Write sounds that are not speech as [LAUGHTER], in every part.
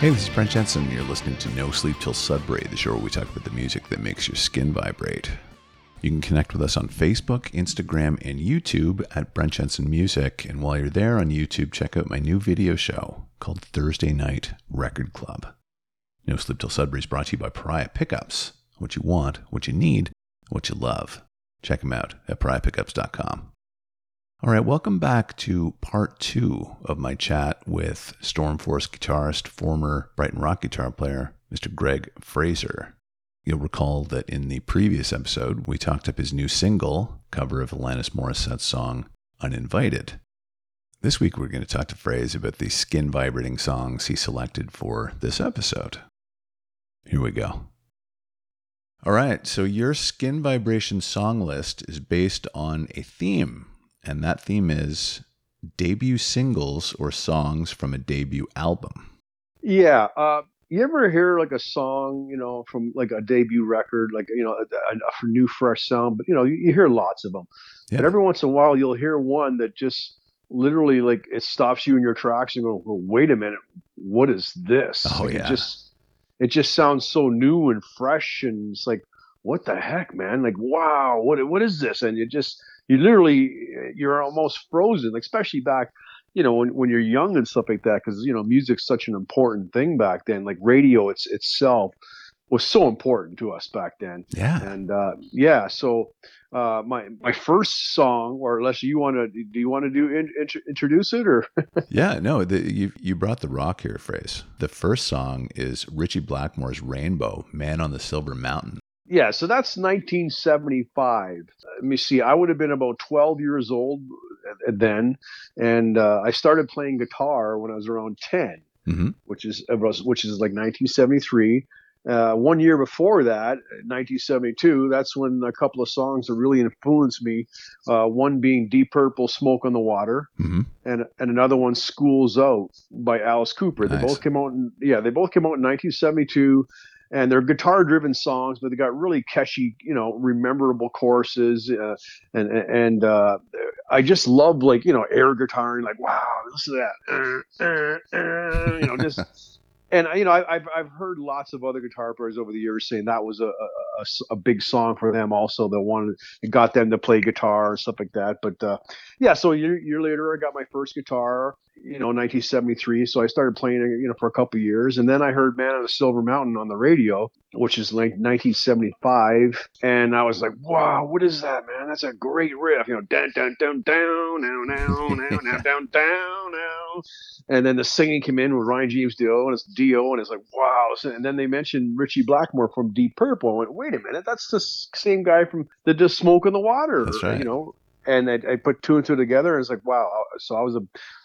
Hey, this is Brent Jensen. You're listening to No Sleep Till Sudbury, the show where we talk about the music that makes your skin vibrate. You can connect with us on Facebook, Instagram, and YouTube at Brent Jensen Music. And while you're there on YouTube, check out my new video show called Thursday Night Record Club. No Sleep Till Sudbury is brought to you by Pariah Pickups. What you want, what you need, what you love. Check them out at pariahpickups.com. All right, welcome back to part two of my chat with Stormforce guitarist, former Brighton Rock guitar player, Mr. Greg Fraser. You'll recall that in the previous episode, we talked up his new single, cover of Alanis Morissette's song Uninvited. This week, we're going to talk to Fraser about the skin vibrating songs he selected for this episode. Here we go. All right, so your skin vibration song list is based on a theme and that theme is debut singles or songs from a debut album. Yeah. Uh, you ever hear like a song, you know, from like a debut record, like you know, a, a new fresh sound? But you know, you, you hear lots of them. Yeah. But every once in a while, you'll hear one that just literally like it stops you in your tracks and go, well, "Wait a minute, what is this?" Oh like, yeah. It just it just sounds so new and fresh, and it's like, what the heck, man? Like, wow, what what is this? And you just you literally you're almost frozen, especially back you know when, when you're young and stuff like that because you know music's such an important thing back then. Like radio it's itself was so important to us back then. Yeah. And uh, yeah so uh, my my first song or unless you want to do you want to do in, int- introduce it or? [LAUGHS] Yeah no the, you you brought the rock here phrase. The first song is ritchie blackmore's rainbow man on the silver mountain yeah, so that's 1975. Let me see. I would have been about 12 years old then, and uh, I started playing guitar when I was around 10, mm-hmm. which is which is like 1973. Uh, one year before that, 1972, that's when a couple of songs that really influenced me. Uh, one being Deep Purple, "Smoke on the Water," mm-hmm. and and another one, "Schools Out" by Alice Cooper. Nice. They both came out. In, yeah, they both came out in 1972 and they're guitar driven songs but they got really catchy you know rememberable choruses uh, and and uh, i just love like you know air guitar and like wow listen to that. Uh, [LAUGHS] you know just and you know I, have I've heard lots of other guitar players over the years saying that was a, a, a big song for them also. That wanted it got them to play guitar and stuff like that. But uh, yeah so a year, year later i got my first guitar you know 1973 so i started playing you know for a couple years. And then i heard man on the silver mountain on the radio which is like 1975 and i was like wow what is that man? That's a great riff. You know down down down down down down down down down down down and then the singing came in with ronnie james dio and it's dio and it's like wow. And then they mentioned ritchie blackmore from deep purple. I went wait a minute. That's the same guy from the just smoke in the water that's right. you know? And I, I, put two and two together and it's like wow. So i was a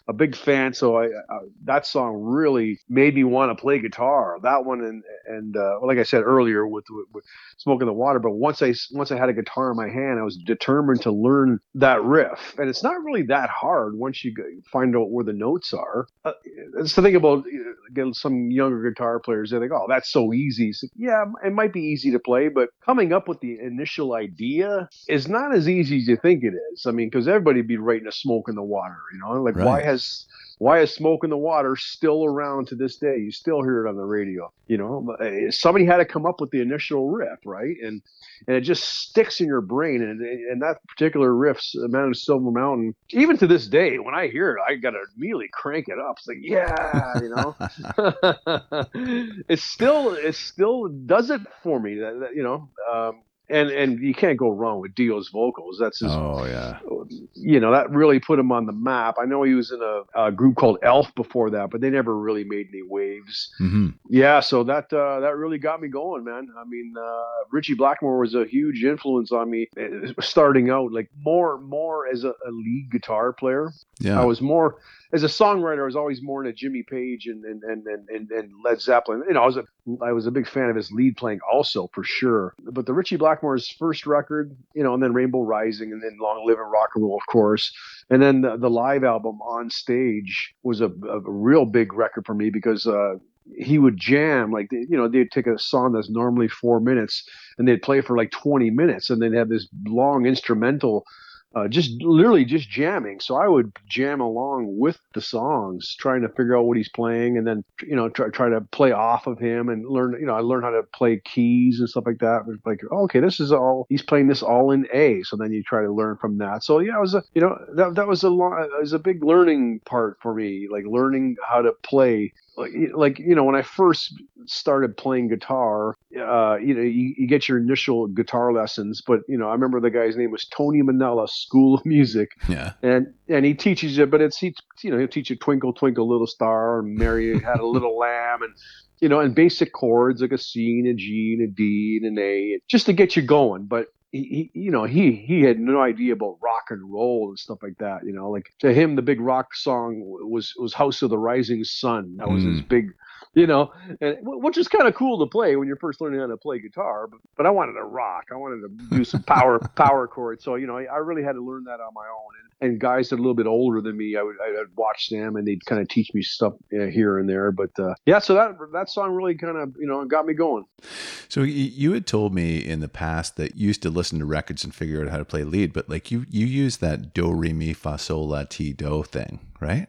a big fan. So I, uh, that song really made me want to play guitar. That one and and uh, like I said earlier with, with, with smoking the water. But once I once I had a guitar in my hand, I was determined to learn that riff. And it's not really that hard once you find out where the notes are. Uh, it's the thing about again, some younger guitar players. They think, oh, that's so easy. So, yeah, it might be easy to play, but coming up with the initial idea is not as easy as you think it is. I mean, because everybody'd be writing a smoke in the water. You know, like right. why has has why is smoke in the water still around to this day? You still hear it on the radio. You know, eh, somebody had to come up with the initial riff, right? And and it just sticks in your brain. And and that particular riff, Man of Silver Mountain, even to this day, when I hear it, I gotta immediately crank it up. It's like, yeah, you know, [LAUGHS] [LAUGHS] it still it still does it for me. You know. Um, and and you can't go wrong with Dio's vocals. That's his, oh yeah, you know that really put him on the map. I know he was in a, a group called Elf before that, but they never really made any waves. Mm-hmm. Yeah, so that uh, that really got me going, man. I mean, uh, Ritchie Blackmore was a huge influence on me eh, starting out, like more more as a, a lead guitar player. Yeah, I was more as a songwriter, I was always more into Jimmy Page and and, and, and, and Led Zeppelin. You know, I was a I was a big fan of his lead playing also for sure. But the Ritchie Blackmore's first record, you know, and then Rainbow Rising, and then Long Live and Rock and Roll, of course, and then the, the live album on stage was a, a real big record for me because. Uh, he would jam like you know they'd take a song that's normally four minutes and they'd play for like 20 minutes and they'd have this long instrumental uh, just literally just jamming. So I would jam along with the songs, trying to figure out what he's playing, and then you know try try to play off of him and learn. You know, I learned how to play keys and stuff like that. Like, oh, okay, this is all he's playing this all in A. So then you try to learn from that. So yeah, it was a you know that that was a long, it was a big learning part for me, like learning how to play like, like you know when I first started playing guitar, uh, you know you, you, get your initial guitar lessons, but you know I remember the guy's name was Tony Manella, School of Music, yeah, and and he teaches you, but it's he you know he'll teach you Twinkle Twinkle Little Star, and Mary had a little lamb, and you know and basic chords like a C and a G and a D and an A, just to get you going, but he, you know, he he had no idea about rock and roll and stuff like that. You know, like to him, the big rock song was was House of the Rising Sun. That was mm. his big you know, and, which is kind of cool to play when you're first learning how to play guitar. But, but I wanted to rock. I wanted to do some power [LAUGHS] power chords. So you know, I, I, really had to learn that on my own. And, guys that are a little bit older than me, I would I'd watch them and they'd kind of teach me stuff here and there. But uh, yeah, so that that song really kind of you know got me going. So you had told me in the past that you used to listen to records and figure out how to play lead, but like you you use that do re mi fa sol la ti do thing, right?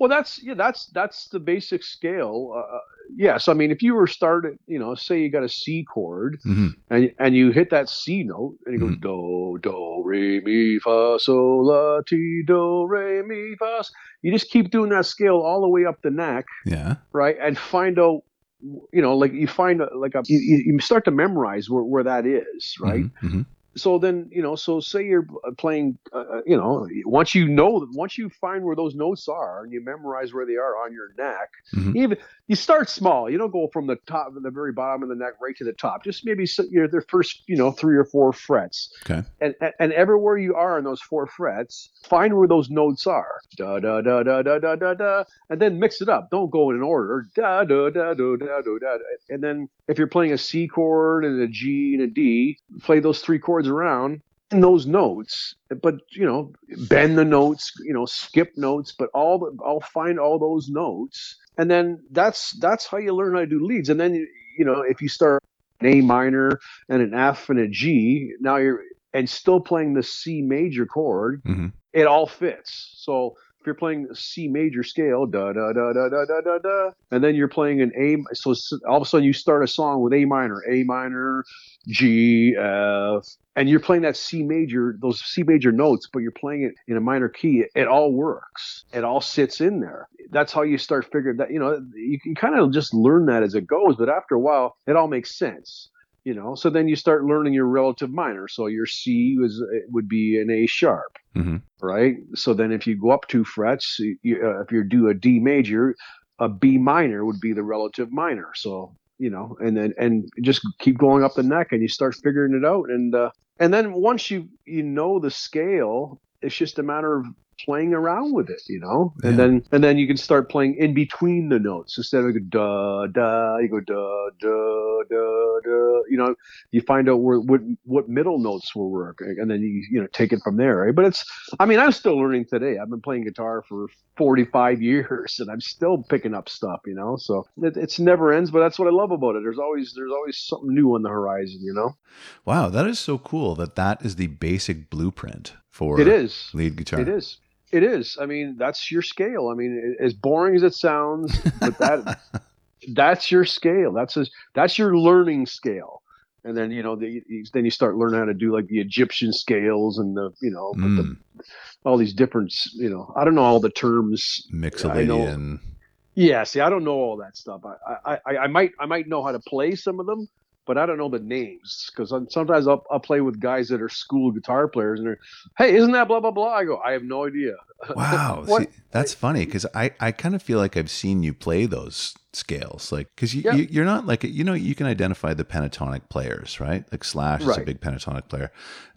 Well, that's yeah, that's that's the basic scale. Uh, uh yes, I mean if you were started, you know, say you got a C chord mm-hmm. and and you hit that C note and you mm-hmm. go do do re mi fa sol la ti do re mi fa. You just keep doing that scale all the way up the neck. Yeah. Right, and find out you know, like you find like a, you, you start to memorize where, where that is, right? Mm-hmm. mm-hmm so then you know so say you're uh, playing uh, uh, you know once you know once you find where those notes are and you memorize where they are on your neck mm-hmm. even you start small. You don't go from the top the very bottom of the neck right to the top. Just maybe you're the first you know three or four frets. Okay. And, and and everywhere you are on those four frets find where those notes are. Da da da da da da da da. And then mix it up. Don't go in an order. Da da da da da da da. And then if you're playing a C chord and a G and a D play those three chords around in those notes, but you know, bend the notes, you know, skip notes, but all the, I'll find all those notes, and then that's that's how you learn how to do leads. And then you know, if you start an A minor and an F and a G, now you're and still playing the C major chord, mm-hmm. it all fits. So if you're playing C major scale, da da da da da da da da, and then you're playing an A, so all of a sudden you start a song with A minor, A minor, G, F, and you're playing that C major, those C major notes, but you're playing it in a minor key. It all works. It all sits in there. That's how you start figuring that. You know, you can kind of just learn that as it goes, but after a while, it all makes sense you know so then you start learning your relative minor. So your c was would be an a sharp mm-hmm. right? So then if you go up two frets you, uh, if you do a d major a b minor would be the relative minor. So you know and then and just keep going up the neck and you start figuring it out. And uh, and then once you you know the scale it's just a matter of playing around with it, you know, and then and then you can start playing in between the notes instead of da da. You go da da da da. You know, you find out where what what middle notes will work, and then you you know take it from there. Right? But it's, I mean, I'm still learning today. I've been playing guitar for 45 [LAUGHS] years, and I'm still picking up stuff. You know, so it, it's never ends. But that's what I love about it. There's always there's always something new on the horizon. You know. Wow, that is so cool. That that is the basic blueprint for it is lead guitar. It is. It is. I mean, that's your scale. I mean, as boring as it sounds, but that [LAUGHS] that's your scale. That's a, that's your learning scale. And then you know, the, then you start learning how to do like the Egyptian scales and the you know, mm. the, all these different you know, I don't know all the terms. Mixolydian. Yeah, see, I don't know all that stuff. I, I, I might I might know how to play some of them, but I don't know the names because sometimes I'll, I'll play with guys that are school guitar players and they're, hey, isn't that blah blah blah? I go, I have no idea. [LAUGHS] Wow, See, that's funny because I I kind of feel like I've seen you play those scales, like because you, yeah. you are not like you know you can identify the pentatonic players, right? Like Slash right. is a big pentatonic player,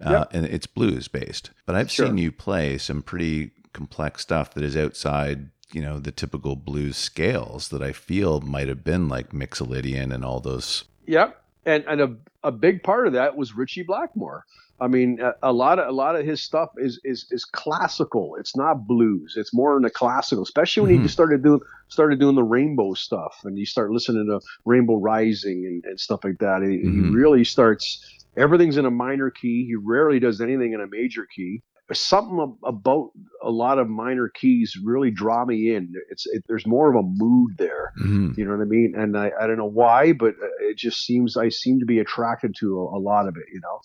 uh, yeah. and it's blues based. But I've sure. seen you play some pretty complex stuff that is outside you know the typical blues scales that I feel might have been like Mixolydian and all those. Yep and and a, a big part of that was Ritchie Blackmore. I mean, a, a, lot of a lot of his stuff is is is classical. It's not blues. It's more in the classical, especially when mm-hmm. he started doing started doing the rainbow stuff, and you start listening to Rainbow Rising and, and stuff like that. He, mm-hmm. he really starts. Everything's in a minor key. He rarely does anything in a major key. Something about a lot of minor keys really draw me in. It's it, there's more of a mood there. hmm You know what I mean? And I, I don't know why, but uh, it just seems I seem to be attracted to a, a lot of it. You know.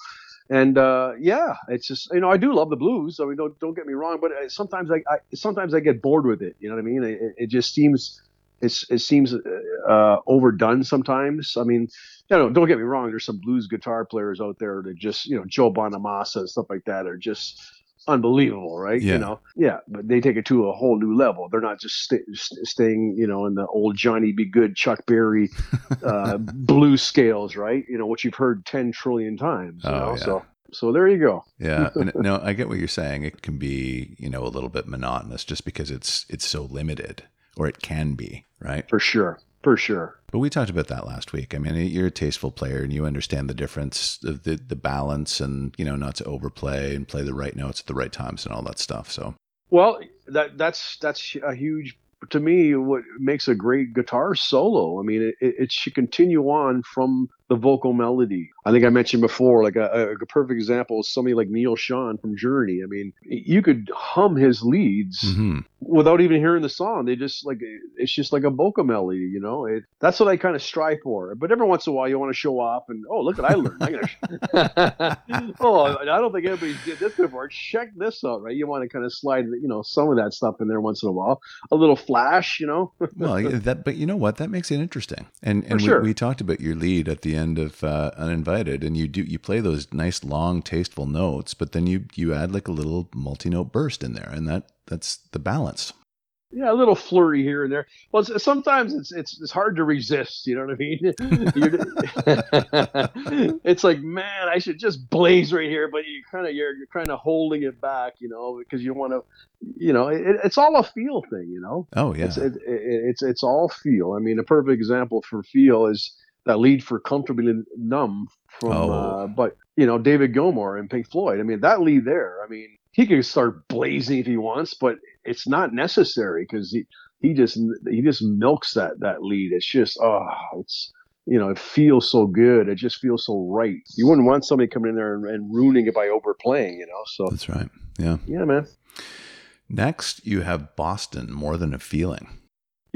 And uh, yeah, it's just you know I do love the blues. I mean, don't don't get me wrong, but uh, sometimes I, I sometimes I get bored with it. You know what I mean? It, it just seems it's it seems uh, overdone sometimes. I mean, you know, don't get me wrong. There's some blues guitar players out there that just you know Joe Bonamassa and stuff like that are just unbelievable, right? Yeah. You know, yeah, but they take it to a whole new level. They're not just sta st- staying, you know, in the old Johnny B. Goode, Chuck Berry [LAUGHS] uh, blues scales, right? You know, which you've heard ten trillion times. You Oh, know, yeah. so so there you go. Yeah, [LAUGHS] and no, I get what you're saying. It can be, you know, a little bit monotonous just because it's it's so limited, or it can be, right? For sure, for sure. But we talked about that last week. I mean, you're a tasteful player, and you understand the difference, the the, balance, and you know, not to overplay and play the right notes at the right times and all that stuff. So, Well, that that's that's a huge to me. What makes a great guitar solo? I mean, it, it should continue on from the vocal melody. I think I mentioned before, like a, a perfect example is somebody like Neal Schon from Journey. I mean, you could hum his leads mhm. without even hearing the song. They just like it's just like a vocal melody, you know. It, that's what I kind of strive for. But every once in a while, you want to show off and oh, look what I learned. I [LAUGHS] oh, I don't think anybody did this before. Check this out, right? You want to kind of slide, you know, some of that stuff in there once in a while. A little flash, you know. [LAUGHS] well, that, but you know what? That makes it interesting. And and sure. we, we talked about your lead at the end of uh, Uninvited, and you do you play those nice long tasteful notes, but then you you add like a little multi note burst in there, and that that's the balance. Yeah, a little flurry here and there. Well, it's, sometimes it's it's it's hard to resist. You know what I mean? [LAUGHS] [LAUGHS] It's like, man, I should just blaze right here, but you kind of you're you're kind of holding it back, you know, because you want to, you know, it, it's all a feel thing, you know. Oh yeah, It's it, it, it's it's all feel. I mean, a perfect example for feel is that lead for "Comfortably Numb" from, Oh. uh, but you know, David Gilmour and Pink Floyd. I mean, that lead there. I mean, he can start blazing if he wants, but it's not necessary because he he just he just milks that that lead. It's just oh, it's you know, it feels so good. It just feels so right. You wouldn't want somebody coming in there and, and ruining it by overplaying, you know. So that's right. Yeah. yeah, man. Next, you have Boston, more than a feeling.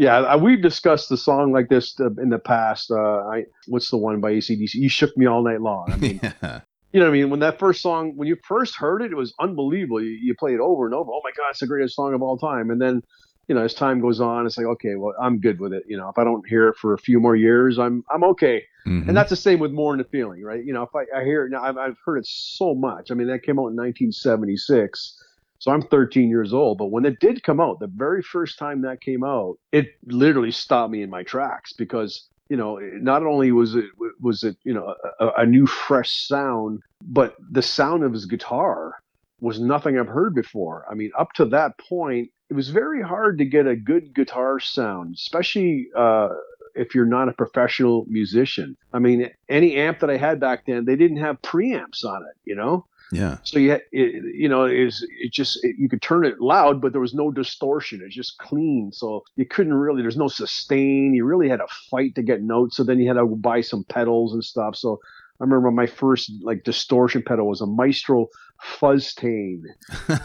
Yeah, we've discussed the song like this uh, in the past. Uh, I what's the one by ACDC? You shook me all night long. I mean, [LAUGHS] yeah. you know what I mean? When that first song, when you first heard it, it was unbelievable. You, you play it over and over. Oh my God, it's the greatest song of all time. And then, you know, as time goes on, it's like, okay, well, I'm good with it. You know, if I don't hear it for a few more years, I'm I'm okay. Mhm. And that's the same with More Than a Feeling, right? You know, if I, I hear it now, I've, I've heard it so much. I mean, that came out in 1976. So I'm 13 years old. But when it did come out, the very first time that came out, it literally stopped me in my tracks because, you know, not only was it, was it, you know, a, a new fresh sound, but the sound of his guitar was nothing I've heard before. I mean, up to that point, it was very hard to get a good guitar sound, especially, uh, if you're not a professional musician. I mean, any amp that I had back then, they didn't have preamps on it, you know? Yeah. So you, it, you know, is it just it, you could turn it loud, but there was no distortion. It's just clean, so you couldn't really. There's no sustain. You really had to fight to get notes. So then you had to buy some pedals and stuff. So I remember my first like distortion pedal was a Maestro Fuzz-Tone,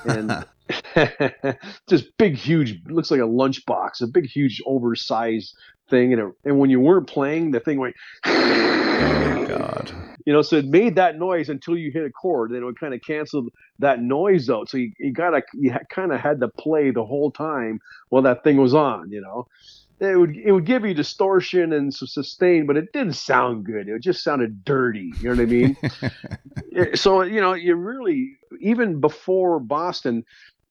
and [LAUGHS] [LAUGHS] just big, huge. Looks like a lunchbox, a big, huge, oversized thing. And it, and when you weren't playing, the thing went. oh God. You know, so it made that noise until you hit a chord, then it would kind of cancel that noise out. So you, you gotta, you kind of had to play the whole time while that thing was on. You know, it would it would give you distortion and some sustain, but it didn't sound good. It just sounded dirty. You know what I mean? Yeah, [LAUGHS] so you know, you really even before Boston,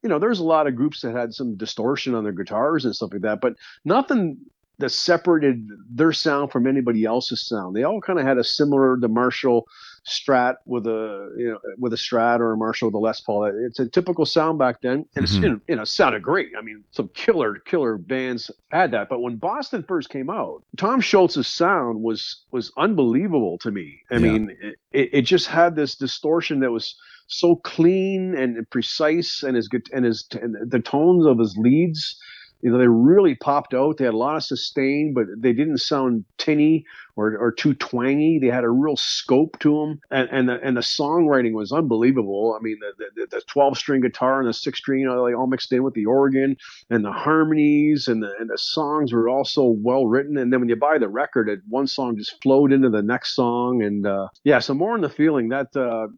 you know, there's a lot of groups that had some distortion on their guitars and stuff like that, but nothing that separated their sound from anybody else's sound. They all kind of had a similar the Marshall Strat with a you know with a Strat or a Marshall with a Les Paul. It's a typical sound back then, and Mhm. it's you know sounded great. I mean, some killer killer bands had that. But when Boston first came out, Tom Scholz's sound was was unbelievable to me. I Yeah. mean, it, it just had this distortion that was so clean and precise, and his and his and the tones of his leads you know, they really popped out. They had a lot of sustain, but they didn't sound tinny or, or too twangy. They had a real scope to them, and and the, and the songwriting was unbelievable. I mean, the the, twelve string guitar and the six string, you know, they all mixed in with the organ and the harmonies, and the and the songs were also well written. And then when you buy the record, it one song just flowed into the next song, and uh, yeah, so more in the feeling that. Uh,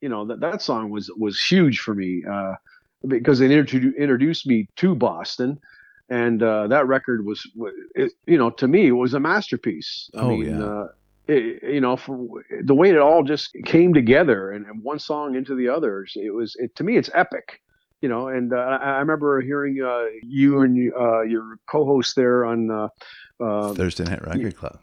you know that that song was was huge for me uh, because it introduced me to Boston, and uh, that record was, it, you know, to me it was a masterpiece. I oh mean, yeah. Uh, it, you know, for the way it all just came together and, and one song into the others, it was it, to me it's epic. You know, and uh, I, I remember hearing uh, you and uh, your co-host there on uh, Thursday Night Record Club.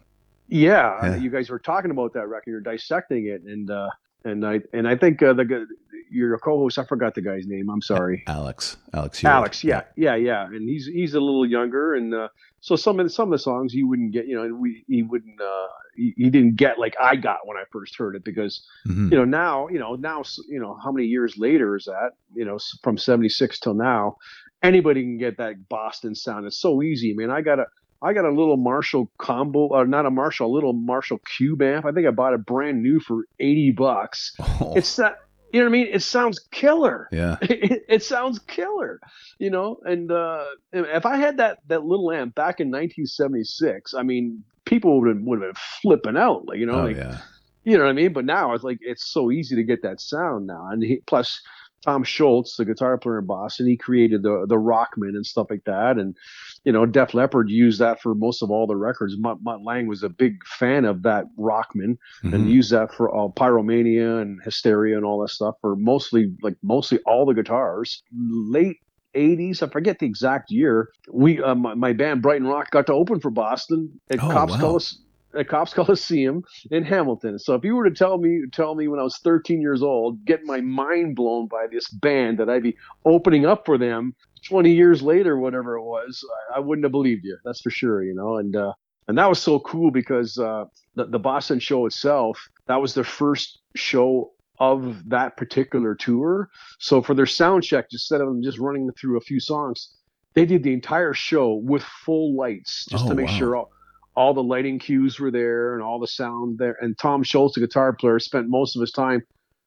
Yeah, Yeah. you guys were talking about that record, you're dissecting it, and uh, and I and I think uh, the your co-host, I forgot the guy's name. I'm sorry. Alex. Alex. Hewitt. Alex, yeah, yeah, yeah, and he's he's a little younger, and uh, so some of the, some of the songs he wouldn't get, you know, we he wouldn't uh, he, he didn't get like I got when I first heard it because Mhm. you know now you know now you know how many years later is that you know from '76 till now, anybody can get that Boston sound. It's so easy, man. I got a I got a little Marshall combo, or not a Marshall, a little Marshall Cube amp. I think I bought it brand new for eighty bucks. Oh, It's that you know what I mean. It sounds killer yeah. [LAUGHS] it, it sounds killer, you know. And uh, if I had that that little amp back in 1976, I mean, people would have, would have been flipping out, like you know, Oh like yeah. you know what I mean. But now it's like it's so easy to get that sound now, and he, plus Tom Scholz, the guitar player in Boston, he created the the Rockman and stuff like that, and you know, Def Leppard used that for most of all the records. Mutt, Mutt Lange was a big fan of that Rockman and Mhm. use that for all pyromania and hysteria and all that stuff for mostly like mostly all the guitars late 80s i forget the exact year we uh, my, my band brighton rock got to open for boston at Oh, Copps wow. Colis- at Copps coliseum in hamilton so if you were to tell me tell me when i was 13 years old get my mind blown by this band that i'd be opening up for them 20 years later whatever it was i, I wouldn't have believed you that's for sure you know and uh and that was so cool because uh the, the Boston show itself, that was their first show of that particular tour. So for their sound check, instead of them just running through a few songs, they did the entire show with full lights just Oh, to make wow. sure all, all the lighting cues were there and all the sound there. And Tom Scholz, the guitar player, spent most of his time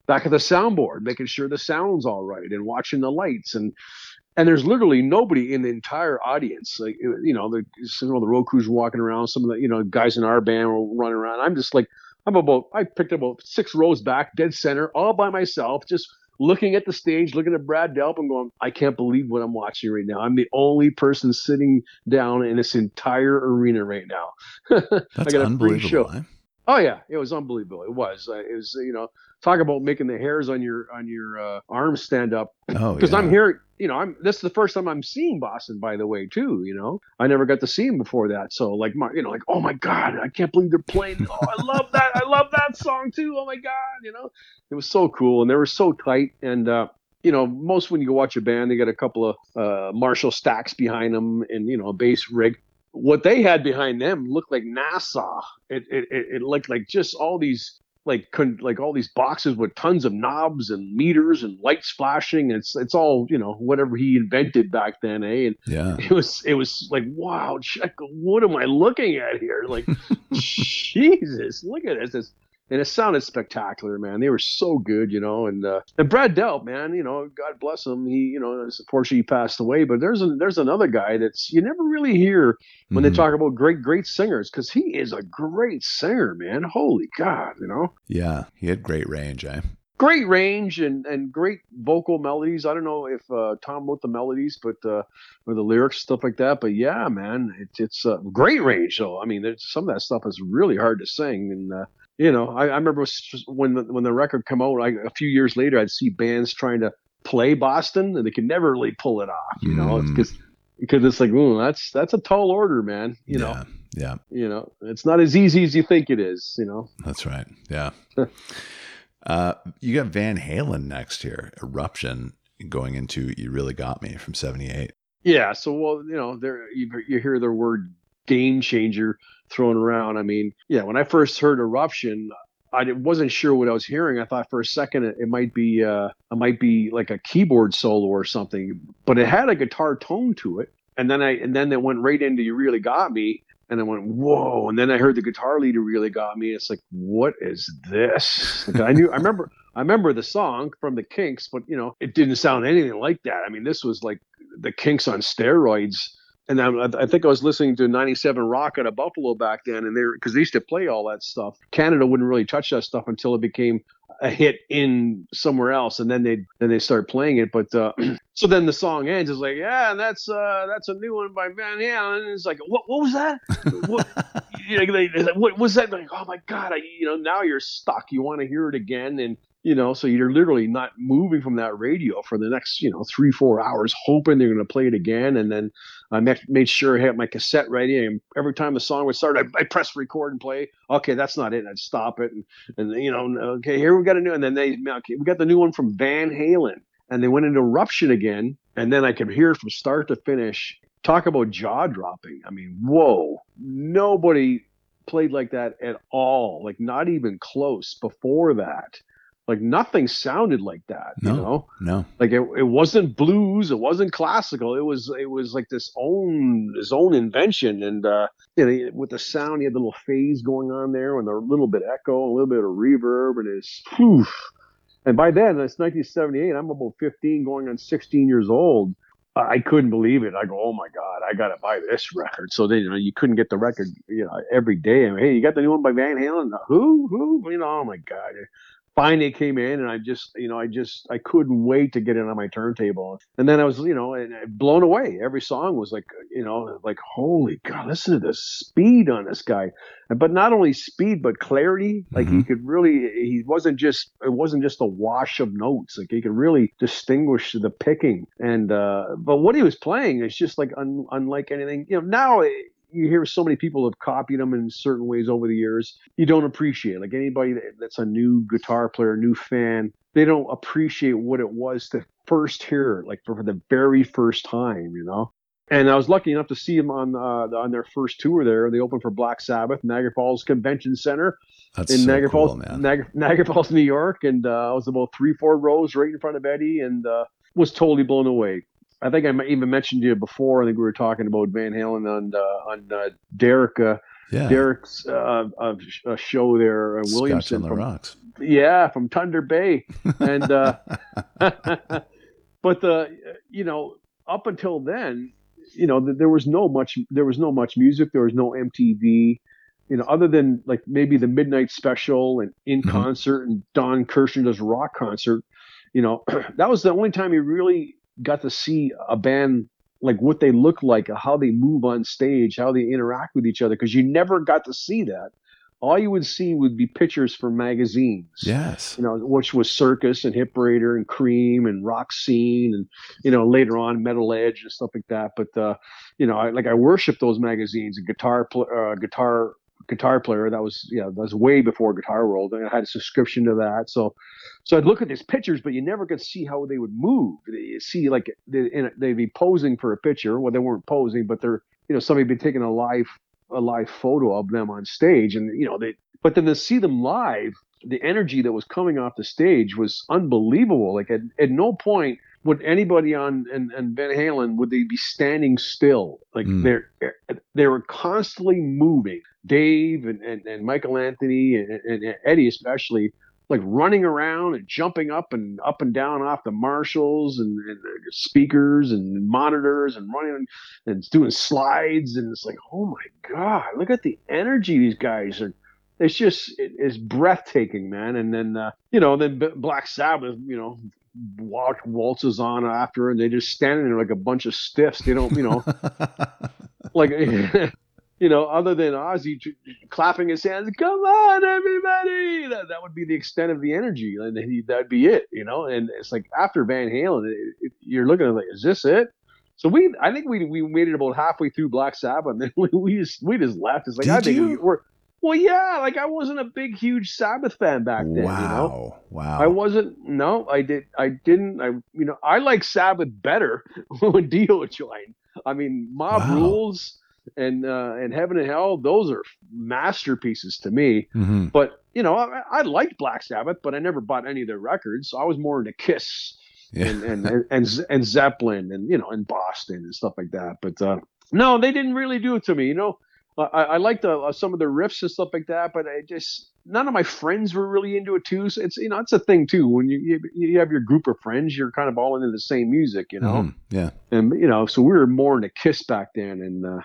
back at the soundboard, making sure the sound's all right and watching the lights and and there's literally nobody in the entire audience. Like you know, the some of the road crews walking around, some of the you know guys in our band were running around. I'm just like I'm about I picked up about six rows back, dead center, all by myself, just looking at the stage, looking at Brad Delp and going, I can't believe what I'm watching right now. I'm the only person sitting down in this entire arena right now. [LAUGHS] That's got a free show. unbelievable. eh? Oh yeah, it was unbelievable. It was. Uh, it was. You know, talk about making the hairs on your on your uh, arms stand up Oh, [LAUGHS] because yeah. I'm here. You know, I'm. This is the first time I'm seeing Boston, by the way, too. You know, I never got to see him before that. So like, my, you know, like, oh my god, I can't believe they're playing. Oh, I love that. I love that song too. Oh my god, you know, it was so cool, and they were so tight. And uh, you know, most when you go watch a band, they got a couple of uh, Marshall stacks behind them, and you know, a bass rig. What they had behind them looked like NASA. It, it, it looked like just all these like con- like all these boxes with tons of knobs and meters and lights flashing. It's it's all you know whatever he invented back then, eh? And Yeah. [LAUGHS] it was it was like wow, check what am I looking at here? Like [LAUGHS] Jesus, look at this. It's, and it sounded spectacular, man. They were so good, you know. And uh, and Brad Delp, man, you know, God bless him. He, you know, unfortunately he passed away. But there's a, there's another guy that's you never really hear when Mhm. they talk about great great singers because he is a great singer, man. Holy God, you know Yeah. He had great range, eh? great range and, and great vocal melodies. I don't know if uh, Tom wrote the melodies, but uh, or the lyrics stuff like that. But yeah, man, it's it's uh, great range. though. I mean, some of that stuff is really hard to sing. And uh, you know, I, I remember when the, when the record came out, I, a few years later, I'd see bands trying to play Boston, and they could never really pull it off. You know, it's Mm. because because it's like, ooh, that's that's a tall order, man. You know, yeah. Yeah. you know, it's not as easy as you think it is. You know. That's right. Yeah. [LAUGHS] uh, you got Van Halen next here, Eruption, going into You Really Got Me from 78. Yeah, so well, you know, there you, you hear the word game changer thrown around. I mean, yeah, when I first heard Eruption, I wasn't sure what I was hearing. I thought for a second it, it might be uh, it might be like a keyboard solo or something, but it had a guitar tone to it. and then I and then it went right into "You Really Got Me," and I went, "Whoa!" And then I heard the guitar leader really got me. It's like, what is this? Like, I knew, I remember, I remember the song from the Kinks, but you know, it didn't sound anything like that. I mean, this was like the Kinks on steroids and I, I, think I was listening to 97 Rock out of Buffalo back then, and they because they used to play all that stuff. Canada wouldn't really touch that stuff until it became a hit in somewhere else, and then they then they start playing it. But uh, [CLEARS THROAT] so then the song ends. It's like, yeah, and that's uh, that's a new one by Van Halen. And it's like, what what was that? [LAUGHS] what, you know, they, what was that? Like, oh my god, I, you know, now you're stuck. You want to hear it again, and you know so you're literally not moving from that radio for the next you know three four hours hoping they're going to play it again and then i made sure i had my cassette ready and every time the song would start i, I press record and play. Okay that's not it. And i'd stop it and, and you know okay here we got a new and then they okay we got the new one from van halen and they went into eruption again and then i could hear from start to finish talk about jaw dropping. I mean whoa nobody played like that at all like not even close before that like nothing sounded like that no, you know no like it, it wasn't blues it wasn't classical it was it was like this own his own invention and uh you know, with the sound he had a little phase going on there and a little bit echo a little bit of reverb and his whew. and by then it's 1978 i'm about 15 going on 16 years old I couldn't believe it. I go, oh my god, I gotta buy this [LAUGHS] record. So then you know you couldn't get the record, you know, every day. I mean, hey, you got the new one by Van Halen? Who? Who? You know, oh my god finally came in and I just, you know, I just, I couldn't wait to get it on my turntable. And then I was, you know, and blown away. Every song was like, you know, like, holy God, listen to the speed on this guy. But not only speed, but clarity. Like mm-hmm. he could really, he wasn't just, it wasn't just a wash of notes. Like he could really distinguish the picking. And, uh, but what he was playing is just like un, unlike anything, you know, now you hear so many people have copied them in certain ways over the years. You don't appreciate like anybody that's a new guitar player, new fan. They don't appreciate what it was to first hear it, like for the very first time, you know. And I was lucky enough to see them on uh, on their first tour there. They opened for Black Sabbath, Niagara Falls Convention Center That's in so Niagara cool, Falls, man. Niagara, Niagara Falls, New York, and uh, I was about three, four rows right in front of Eddie, and uh, was totally blown away. I think I even mentioned to you before. I think we were talking about Van Halen on uh, on uh, Derek. Uh, yeah. Derek's uh, uh, show there, uh, Williamson. Scotch on the from, rocks. Yeah, from Thunder Bay, and uh, [LAUGHS] [LAUGHS] but the you know up until then, you know there was no much there was no much music. There was no MTV. You know, other than like maybe the midnight special and in Mhm. concert and Don Kirshner's rock concert. You know, [CLEARS THROAT] that was the only time you really got to see a band like what they look like, how they move on stage, how they interact with each other, because you never got to see that. All you would see would be pictures from magazines Yes. you know, which was Circus and Hit Parader and Creem and Rock Scene and you know later on Metal Edge and stuff like that. But uh, you know, I, like I worship those magazines. And guitar, uh, guitar, guitar player. That was yeah, that was way before Guitar World. And I had a subscription to that. So, so I'd look at these pictures, but you never could see how they would move. You see, like they, they'd be posing for a picture. Well, they weren't posing, but they're you know somebody would be taking a live a live photo of them on stage, and you know they. But then to see them live, the energy that was coming off the stage was unbelievable. Like at, at no point would anybody on and, and Van Halen would they be standing still. Like Mm. they're they were constantly moving. Dave and, and, and Michael Anthony and, and, Eddie especially like running around and jumping up and up and down off the Marshalls and, and the speakers and monitors and running and doing slides and it's like oh my god look at the energy these guys are it's just it, it's breathtaking man and then uh, you know then B- Black Sabbath you know walk waltzes on after and they just standing there like a bunch of stiffs they don't you know [LAUGHS] like [LAUGHS] you know, other than Ozzy clapping his hands, come on, everybody. That, that would be the extent of the energy, and he, that'd be it, you know. And it's like after Van Halen, it, it, you're looking at like, is this it? So we, I think we we made it about halfway through Black Sabbath, and then [LAUGHS] we, we just we just left. It's like I think you? we're well, yeah. Like I wasn't a big, huge Sabbath fan back then, wow. you know. Wow. I wasn't. No, I did. I didn't. I you know I like Sabbath better [LAUGHS] when Dio joined. I mean, Mob Wow. Rules and uh, and Heaven and Hell. Those are masterpieces to me. Mhm. But you know, I, I liked Black Sabbath, but I never bought any of their records. I was more into Kiss yeah. and, and, and, and and Zeppelin and you know and Boston and stuff like that. But uh, no, they didn't really do it to me. You know, I, I liked the, uh, some of the riffs and stuff like that, but I just none of my friends were really into it too. So it's you know it's a thing too when you you, you have your group of friends, you're kind of all into the same music, you know. Mm-hmm. Yeah. And you know, so we were more into Kiss back then, and uh,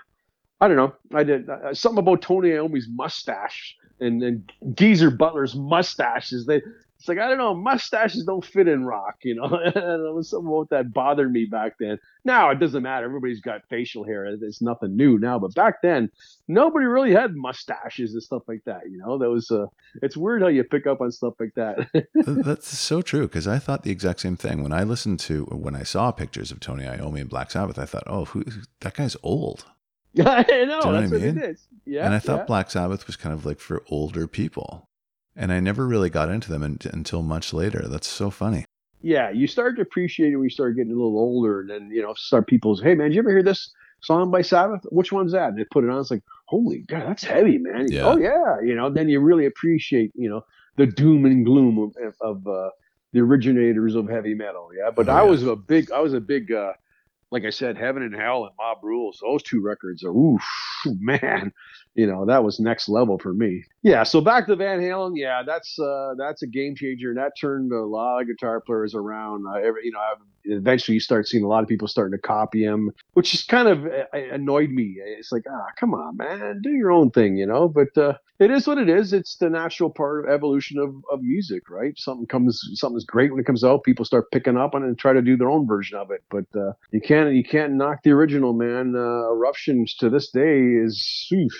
I don't know. I did uh, something about Tony Iommi's mustache and, and Geezer Butler's mustaches. They it's like I don't know, mustaches don't fit in rock, you know. and it was something about that bothered me back then. Now it doesn't matter. Everybody's got facial hair. It's nothing new now. But back then, nobody really had mustaches and stuff like that. You know, that was uh, it's weird how you pick up on stuff like that. [LAUGHS] That's so true because I thought the exact same thing when I listened to when I saw pictures of Tony Iommi and Black Sabbath. I thought, oh, who that guy's old. Yeah, [LAUGHS] I know, Do you know that's what, I mean? what, it is. Yeah, and I thought yeah. Black Sabbath was kind of like for older people and I never really got into them until much later. That's so funny. Yeah, you start to appreciate it when you start getting a little older, and then you know, start people's, hey man, did you ever hear this song by Sabbath? Which one's that? And they put it on. It's like, holy god, that's heavy, man. Yeah. Oh yeah, you know. Then you really appreciate, you know, the doom and gloom of, of uh, the originators of heavy metal. Yeah, but oh, I yeah. was a big, I was a big. Uh, like I said, Heaven and Hell and Mob Rules, those two records are, oof, man, you know, that was next level for me. Yeah. So back to Van Halen. Yeah, that's, uh, that's a game changer. And that turned a lot of guitar players around. Uh, every, you know, eventually you start seeing a lot of people starting to copy him, which just kind of uh, annoyed me. It's like, ah, come on, man, do your own thing, you know, but, uh, it is what it is. It's the natural part of evolution of, of music, right? Something comes, something's great when it comes out. People start picking up on it and try to do their own version of it. But uh, you can't, you can't knock the original, man. Uh, Eruptions to this day is, oof,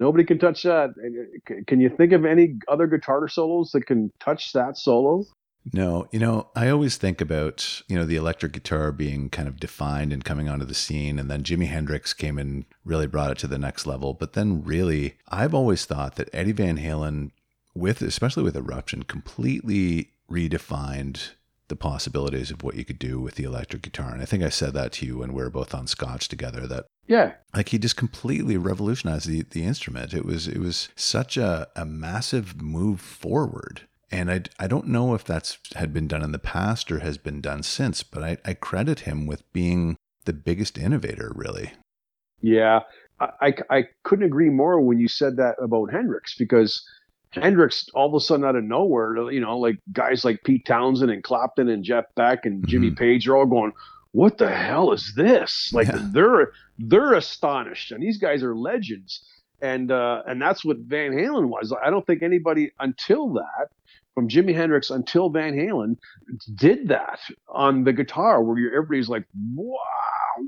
nobody can touch that. Uh, can you think of any other guitar solos that can touch that solo? No, you know, I always think about, you know, the electric guitar being kind of defined and coming onto the scene. And then Jimi Hendrix came and really brought it to the next level. But then, really, I've always thought that Eddie Van Halen, with especially with Eruption, completely redefined the possibilities of what you could do with the electric guitar. And I think I said that to you when we were both on Scotch together that yeah. Like he just completely revolutionized the, the instrument. It was it was such a, a massive move forward and I, I don't know if that's had been done in the past or has been done since, but I, I credit him with being the biggest innovator, really. Yeah, I, I couldn't agree more when you said that about Hendrix because Hendrix all of a sudden out of nowhere, you know, like guys like Pete Townshend and Clapton and Jeff Beck and Jimmy mm-hmm. Page are all going, "What the hell is this?" Like yeah. they're they're astonished, and these guys are legends, and uh, and that's what Van Halen was. I don't think anybody until that from Jimi Hendrix until Van Halen did that on the guitar, where everybody's like, "Wow,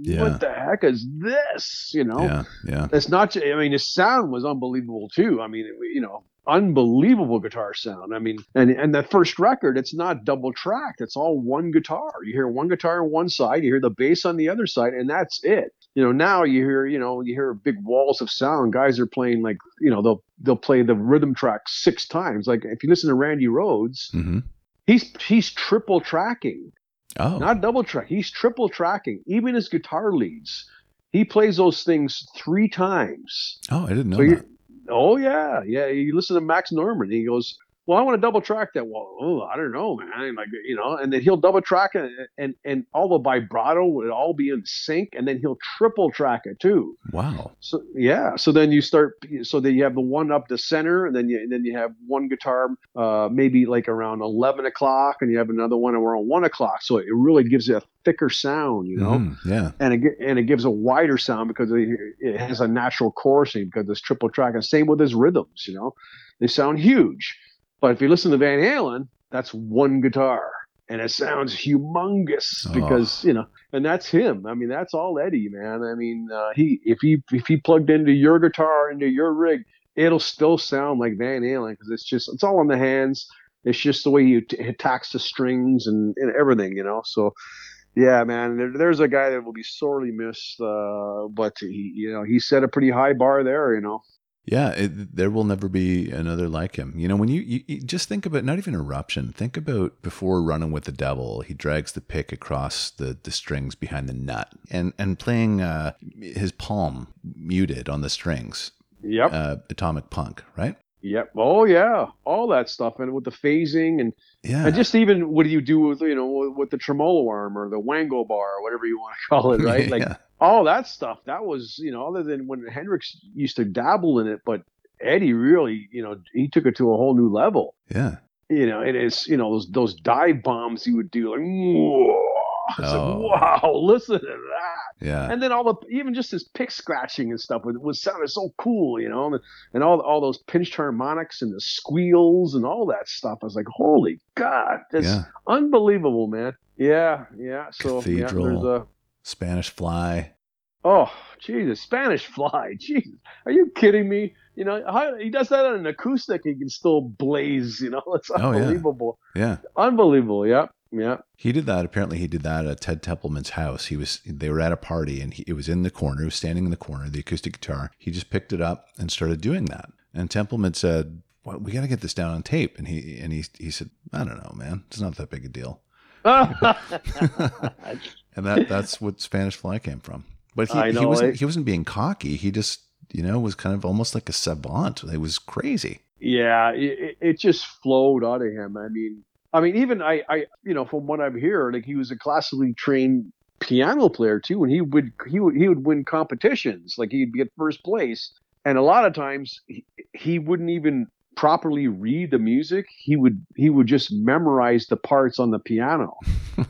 yeah. what the heck is this?" You know, yeah, yeah. It's not. I mean, the sound was unbelievable too. I mean, you know, unbelievable guitar sound. I mean, and and the first record, it's not double tracked. It's all one guitar. You hear one guitar on one side, you hear the bass on the other side, and that's it. You know, now you hear, you know, you hear big walls of sound. Guys are playing like, you know, they'll they'll play the rhythm track six times. Like if you listen to Randy Rhoads, mm-hmm. he's he's triple tracking. Oh. Not double track. He's triple tracking. Even his guitar leads. He plays those things three times. Oh, I didn't know so that. Oh yeah, yeah. You listen to Max Norman. He goes, well, I want to double track that. Well, oh, I don't know, man. Like, you know, and then he'll double track it and, and all the vibrato would all be in sync and then he'll triple track it too. Wow. So, yeah. So then you start, so then you have the one up the center and then you, and then you have one guitar, uh, maybe like around 11 o'clock and you have another one around one o'clock. So it really gives you a thicker sound, you know? Mm, yeah. And it, and it gives a wider sound because it, it has a natural chorusing because it's triple track and same with his rhythms, you know, they sound huge. But if you listen to Van Halen, that's one guitar. And it sounds humongous oh. because you know, and that's him. I mean, that's all Eddie, man. I mean, uh, he if he if he plugged into your guitar into your rig, it'll still sound like Van Halen because it's just it's all in the hands. It's just the way he attacks the strings and, and everything, you know. So, yeah, man, there, there's a guy that will be sorely missed. Uh, but he, you know, he set a pretty high bar there, you know. Yeah, it, there will never be another like him. You know, when you, you, you, just think about not even eruption. Think about before running with the devil, he drags the pick across the, the strings behind the nut and and playing uh, his palm muted on the strings. Yep. Uh, Atomic Punk, right? Yep. Oh yeah, all that stuff, and with the phasing and Yeah. and just even what do you do with you know with, the tremolo arm or the wango bar or whatever you want to [LAUGHS] call it, right? [LAUGHS] Like yeah. all that stuff. That was you know other than when Hendrix used to dabble in it, but Eddie really you know he took it to a whole new level. Yeah. You know, and it is you know those those dive bombs he would do like. Whoa. [LAUGHS] [LAUGHS] It's Oh. like, wow, listen to that Yeah. and then all the even just his pick scratching and stuff was, was sounded so cool, you know, and, and all all those pinched harmonics and the squeals and all that stuff. I was like, holy god, that's Yeah. unbelievable, man. Yeah, yeah. So yeah, Cathedral. there's a Spanish Fly. oh Jesus, Spanish Fly, [LAUGHS] Jesus, are you kidding me? You know, how, he does that on an acoustic, he can still blaze. You know, [LAUGHS] it's Oh, yeah. unbelievable, Yeah. unbelievable. Yeah, yeah. He did that. Apparently, he did that at Ted Templeman's house. He was they were at a party, and he, it was in the corner. He was standing in the corner, the acoustic guitar. He just picked it up and started doing that. And Templeman said, well, "We got to get this down on tape." And he and he he said, "I don't know, man. It's not that big a deal." [LAUGHS] And that that's what Spanish Fly came from. But he, I he wasn't eh? he wasn't being cocky. He just you know was kind of almost like a savant. It was crazy. Yeah, it- it just flowed out of him. I mean, I mean, even I, I, you know, from what I'm hearing, like he was a classically trained piano player too, and he would he would he would win competitions. Like he'd get first place, and a lot of times he, he wouldn't even properly read the music. He would he would just memorize the parts on the piano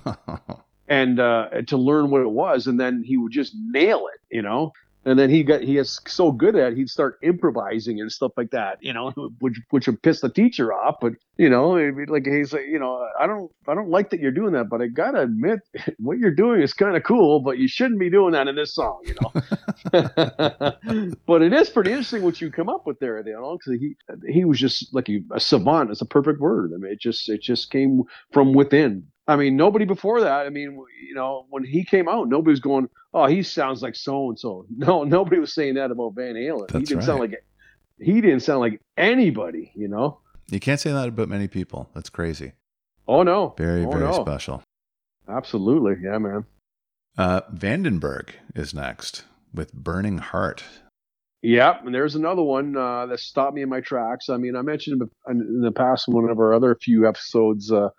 [LAUGHS] and uh, to learn what it was, and then he would just nail it, you know. And then he got he is so good at it, he'd start improvising and stuff like that, you know, [LAUGHS] which which would piss the teacher off. But you know, like he's like, you know, I don't I don't like that you're doing that, but I gotta admit, [LAUGHS] what you're doing is kind of cool, but you shouldn't be doing that in this song, you know. [LAUGHS] but it is pretty interesting what you come up with there, you know, because he he was just like a, a savant. It's a perfect word. I mean, it just it just came from within. I mean, nobody before that. I mean, you know, when he came out, nobody was going, "Oh, he sounds like so and so." No, nobody was saying that about Van Halen. he didn't sound like he didn't sound like anybody. You know? you can't say that about many people. That's crazy. Oh no, Very oh, very no. special. Absolutely, yeah, man. Uh, Vandenberg is next with Burning Heart. Yep, and there's another one uh, that stopped me in my tracks. I mean, I mentioned in in the past one of our other few episodes. Uh,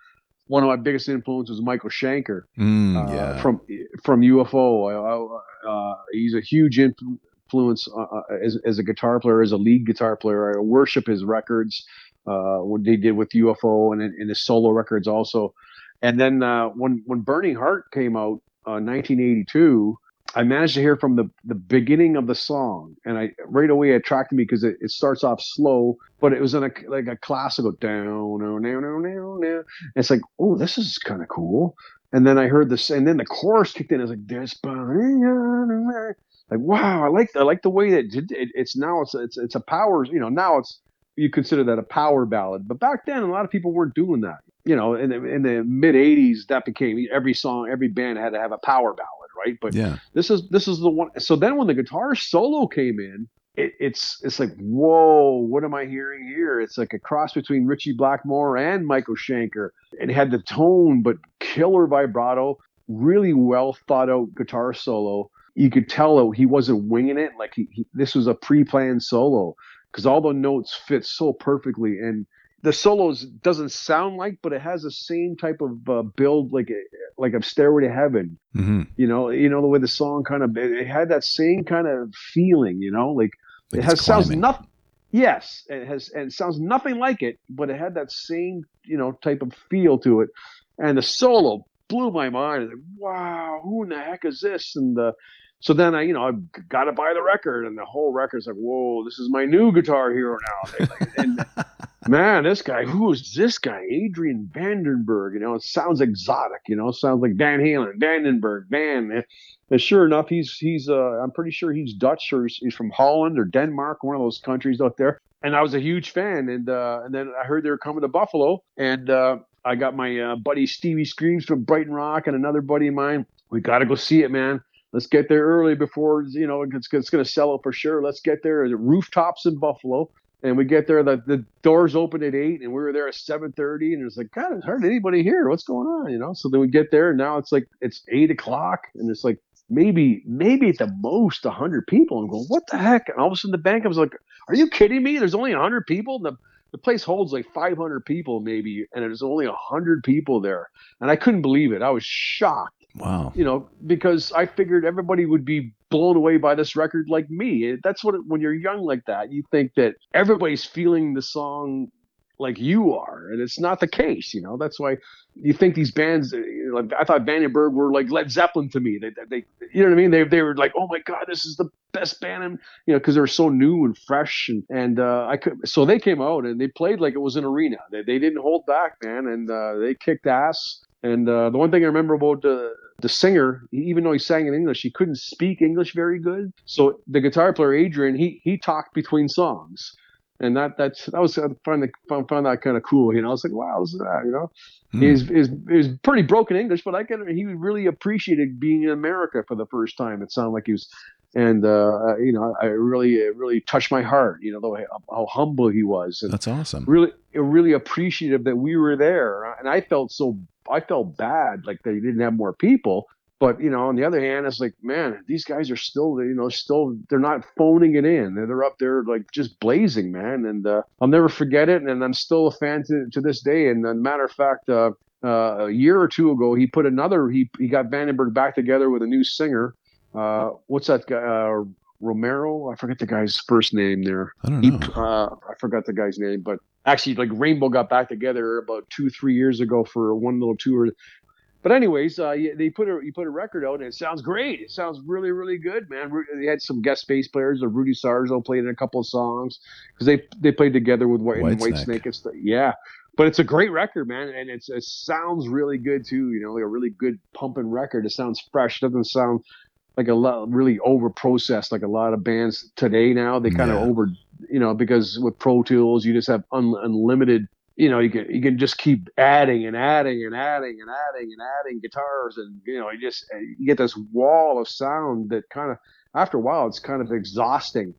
one of my biggest influences was Michael Schenker. Mm, uh, from from UFO. I, I, uh, he's a huge influence uh, uh, as, as a guitar player, as a lead guitar player. I worship his records, uh, what they did with UFO and, and his solo records also. And then uh, when when Burning Heart came out, uh, 1982. I managed to hear from the, the beginning of the song, and I right away it attracted me because it, it starts off slow, but it was in a like a classical down, down, down, down, down. And it's like, oh, this is kind of cool. And then I heard this, and then the chorus kicked in. I was like, "There's like, wow, I like I like the way that it, it, it's now it's it's it's a power. You know, now it's you consider that a power ballad, but back then a lot of people weren't doing that. You know, in the in the mid '80s, that became every song, every band had to have a power ballad, right? But yeah. this is this is the one. So then when the guitar solo came in, it, it's it's like whoa, what am I hearing here? It's like a cross between Ritchie Blackmore and Michael Schenker. It had the tone, but killer vibrato, really well thought out guitar solo. You could tell he wasn't winging it. Like he, he this was a pre-planned solo because all the notes fit so perfectly and the solos doesn't sound like, but it has the same type of uh, build, like a, like a Stairway to Heaven. Hmm you know you know the way the song kind of it, had that same kind of feeling you know like, Like it has sounds nothing yes it has and it sounds nothing like it but it had that same you know type of feel to it. And the solo blew my mind. Like, wow who in the heck is this? And uh, so then I, you know, I got to buy the record, and the whole record's like, "Whoa, this is my new guitar hero now." [LAUGHS] and man, this guy, who is this guy? Adrian Vandenberg. You know, it sounds exotic. You know, sounds like Van Halen, Vandenberg, Van. And sure enough, he's he's. Uh, I'm pretty sure he's Dutch or he's, from Holland or Denmark, one of those countries out there. And I was a huge fan. And uh, and then I heard they were coming to Buffalo, and uh, I got my uh, buddy Stevie Screams from Brighton Rock and another buddy of mine. We got to go see it, man. Let's get there early before you know it's, it's going to sell out for sure. Let's get there. The rooftops in Buffalo and we get there the, the doors open at 8 and we were there at 7.30 and it's like god there's hardly anybody here what's going on you know so then we get there and now it's like it's 8 o'clock and it's like maybe maybe at the most hundred people, and go, what the heck? And all of a sudden, the band comes like, are you kidding me? There's only hundred people. And the the place holds like 500 people maybe, and there's only hundred people there, and I couldn't believe it. I was shocked. Wow. You know, because I figured everybody would be blown away by this record like me. That's what when you're young like that, you think that everybody's feeling the song like you are, and it's not the case. You know, that's why you think these bands. You know, I thought Vandenberg were like Led Zeppelin to me. They, they, you know what I mean? They, they were like, oh my god, this is the best band, and you know, because they're so new and fresh, and and uh, I could. So they came out and they played like it was an arena. They, they didn't hold back, man, and uh, they kicked ass. And uh, the one thing I remember about the the singer, even though he sang in English, he couldn't speak English very good. So the guitar player Adrian, he he talked between songs and that that's that was I found, found, found that kind of cool. You know, I was like, wow, what's that? You know, mm. he's is is pretty broken English, but I can he really appreciated being in America for the first time. It sounded like he was, and uh, you know, I really it really touched my heart. You know, the way how humble he was. And that's awesome. Really, really appreciative that we were there, and I felt so I felt bad like they didn't have more people. But you know, on the other hand, it's like, man, these guys are still, you know, still they're not phoning it in. They're up there like just blazing, man. And uh, I'll never forget it. And I'm still a fan to, to this day. And a matter of fact, uh, uh, a year or two ago, he put another. He he got Vandenberg back together with a new singer. Uh, what's that guy? Uh, Romero. I forget the guy's first name there. I don't know. He, uh, I forgot the guy's name, but actually, like Rainbow got back together about two, three years ago for one little tour. But anyways, uh, they put a you put a record out and it sounds great. It sounds really really good, man. They had some guest bass players. Rudy Sarzo played in a couple of songs because they they played together with White, White, White Snake. Snake and stuff. Yeah, but it's a great record, man, and it's it sounds really good too. You know, like a really good pumping record. It sounds fresh. It doesn't sound like a lot really over processed like a lot of bands today now. They kind of yeah. over you know because with Pro Tools you just have un, unlimited you know, you can you can just keep adding and adding and adding and adding and adding guitars, and you know, you just you get this wall of sound that kind of after a while it's kind of exhausting.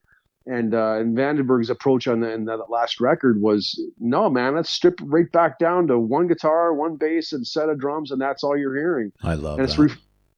And uh, and Vandenberg's approach on the, in that last record was no man, let's strip right back down to one guitar, one bass, and set of drums, and that's all you're hearing. I love and that. It's re-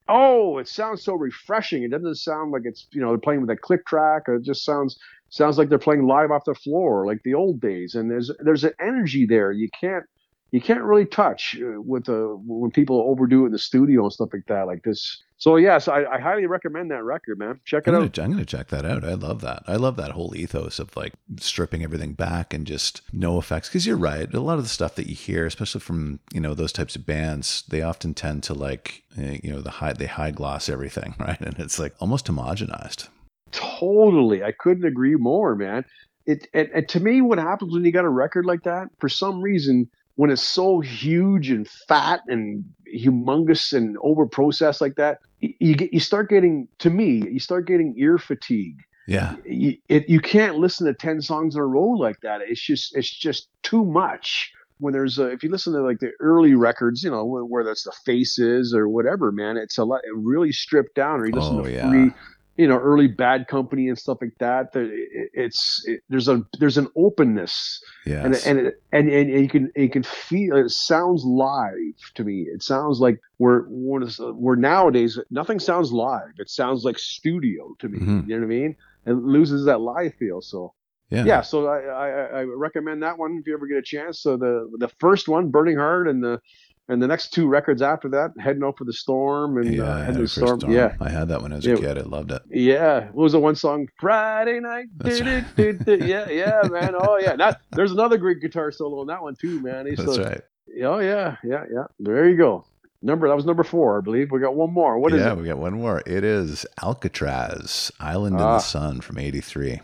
oh, it sounds so refreshing. It doesn't sound like it's you know they're playing with a click track. It just sounds sounds like they're playing live off the floor like the old days and there's there's an energy there you can't you can't really touch uh, with the when people overdo it in the studio and stuff like that like this. So yes I, I highly recommend that record man. Check it I'm out. gonna, i'm gonna check that out. I love that. I love that whole ethos of like stripping everything back and just no effects because you're right a lot of the stuff that you hear especially from you know those types of bands they often tend to like eh, you know the high they high gloss everything [LAUGHS] right? And it's like almost homogenized Totally. I couldn't agree more, man. It and, and to me, what happens when you got a record like that, for some reason, when it's so huge and fat and humongous and over processed like that, you get you start getting to me, you start getting ear fatigue. Yeah. You, it, you can't listen to 10 songs in a row like that. It's just it's just too much. When there's a, if you listen to like the early records, you know, where that's the faces or whatever, man, it's a lot really stripped down. Or you listen oh, to yeah. free you know early bad company and stuff like that it's it, there's a there's an openness. Yes. and and, it, and and you can you can feel it sounds live to me. It sounds like we're we're nowadays nothing sounds live. It sounds like studio to me. Mm-hmm. you know what i mean? It loses that live feel. So yeah. yeah so I, I i recommend that one if you ever get a chance. So the the first one burning heart and the and the next two records after that, heading out for the storm and yeah, uh, heading the storm. storm. Yeah, I had that when I was a Yeah. kid. I loved it. yeah. What was the one song? Friday night. That's du. [LAUGHS] Yeah, yeah, man. Oh yeah. That, there's another great guitar solo on that one too, man. He's That's so- right. Oh yeah, yeah, yeah. There you go. Number that was number four, I believe. We got one more. What is yeah, it? we got one more. It is Alcatraz, Island in Ah. the Sun from '83.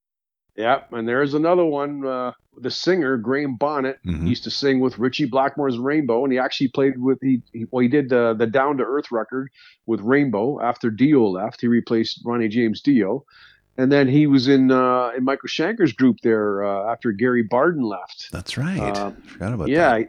Yeah, and there's another one. Uh, the singer Graham Bonnet Mhm. used to sing with Ritchie Blackmore's Rainbow, and he actually played with he, he well he did the the Down to Earth record with Rainbow after Dio left. He replaced Ronnie James Dio, and then he was in uh, in Michael Schenker's group there uh, after Gary Barden left. That's right. Um, Forgot about yeah, that. Yeah,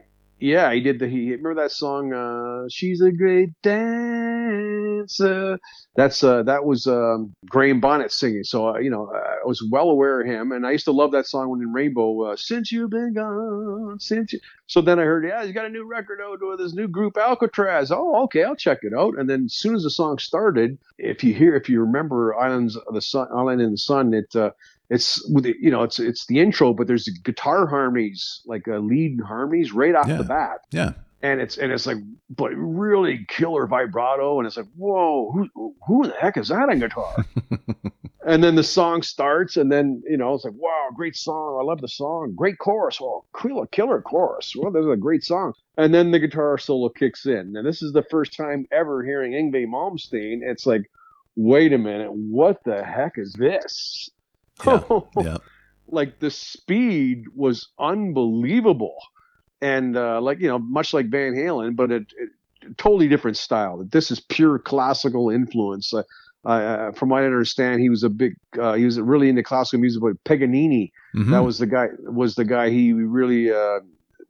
he did the. He remember that song. Uh, She's a great dancer. That's uh, that was um, Graham Bonnet singing. So uh, you know, I was well aware of him, and I used to love that song when in Rainbow. Uh, since you've been gone, since you. So then I heard, yeah, he's got a new record out with his new group Alcatraz. Oh, okay, I'll check it out. And then as soon as the song started, if you hear, if you remember Islands of the Sun, Island in the Sun, it uh, it's with you know it's it's the intro, but there's guitar harmonies, like uh, lead harmonies, right off Yeah. the bat, Yeah. and it's and it's like but really killer vibrato, and it's like whoa, who who the heck is that on guitar? [LAUGHS] and then the song starts, and then you know it's like wow, great song, I love the song, great chorus, well, killer killer chorus, well, this is a great song, and then the guitar solo kicks in, and this is the first time ever hearing Yngwie Malmsteen. It's like, wait a minute, what the heck is this? Yeah. [LAUGHS] yeah. like the speed was unbelievable and uh, like you know much like van halen but it, it totally different style this is pure classical influence uh, uh, from what i understand he was a big uh, he was really into classical music but paganini Mhm. that was the guy was the guy he really uh,